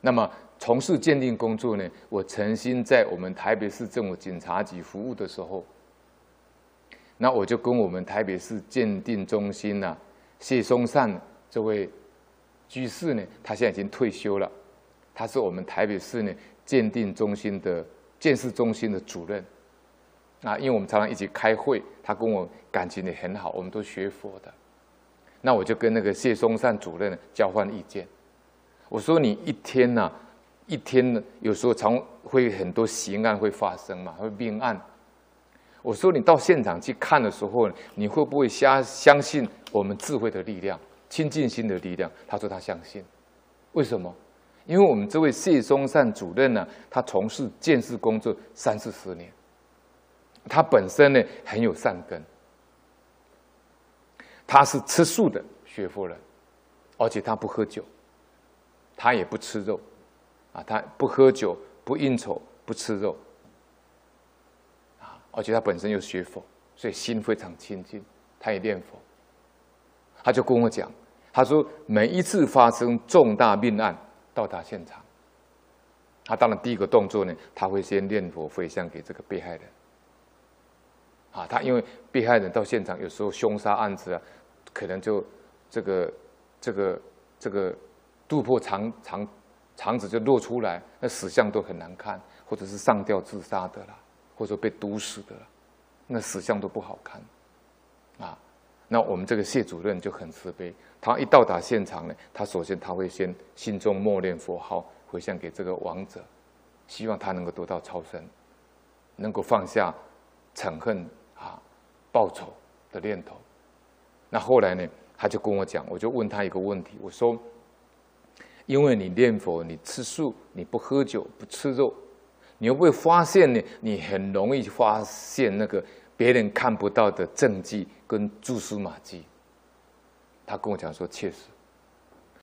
那么从事鉴定工作呢，我曾经在我们台北市政府警察局服务的时候，那我就跟我们台北市鉴定中心呐，谢松善这位居士呢，他现在已经退休了，他是我们台北市呢鉴定中心的鉴识中心的主任。啊，因为我们常常一起开会，他跟我感情也很好，我们都学佛的。那我就跟那个谢松善主任交换意见。我说：“你一天呐、一天呢，有时候常会很多刑案会发生嘛，会命案。我说你到现场去看的时候，你会不会相相信我们智慧的力量、亲近心的力量？”他说他相信。为什么？因为我们这位谢松善主任呢，他从事建设工作三四十年。他本身呢很有善根，他是吃素的学佛人，而且他不喝酒，他也不吃肉，啊，他不喝酒，不应酬，不吃肉，啊，而且他本身又学佛，所以心非常清净，他也念佛。他就跟我讲，他说每一次发生重大命案到达现场，他当然第一个动作呢，他会先念佛回向给这个被害人。啊，他因为被害人到现场，有时候凶杀案子啊，可能就这个这个这个肚破肠肠肠子就露出来，那死相都很难看，或者是上吊自杀的啦，或者被毒死的啦，那死相都不好看。啊，那我们这个谢主任就很慈悲，他一到达现场呢，他首先他会先心中默念佛号，回向给这个亡者，希望他能够得到超生，能够放下嗔恨啊。报仇的念头，那后来呢？他就跟我讲，我就问他一个问题，我说：“因为你念佛，你吃素，你不喝酒，不吃肉，你会不会发现呢？你很容易发现那个别人看不到的政绩跟蛛丝马迹。”他跟我讲说：“确实。”